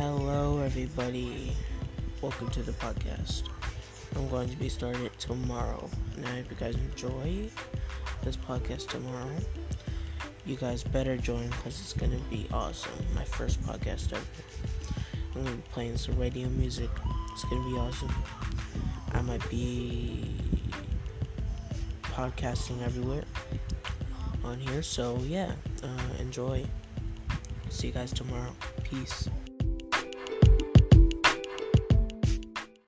Hello, everybody. Welcome to the podcast. I'm going to be starting it tomorrow, and I hope you guys enjoy this podcast tomorrow. You guys better join because it's going to be awesome. My first podcast ever. I'm going to be playing some radio music. It's going to be awesome. I might be podcasting everywhere on here, so yeah, uh, enjoy. See you guys tomorrow. Peace.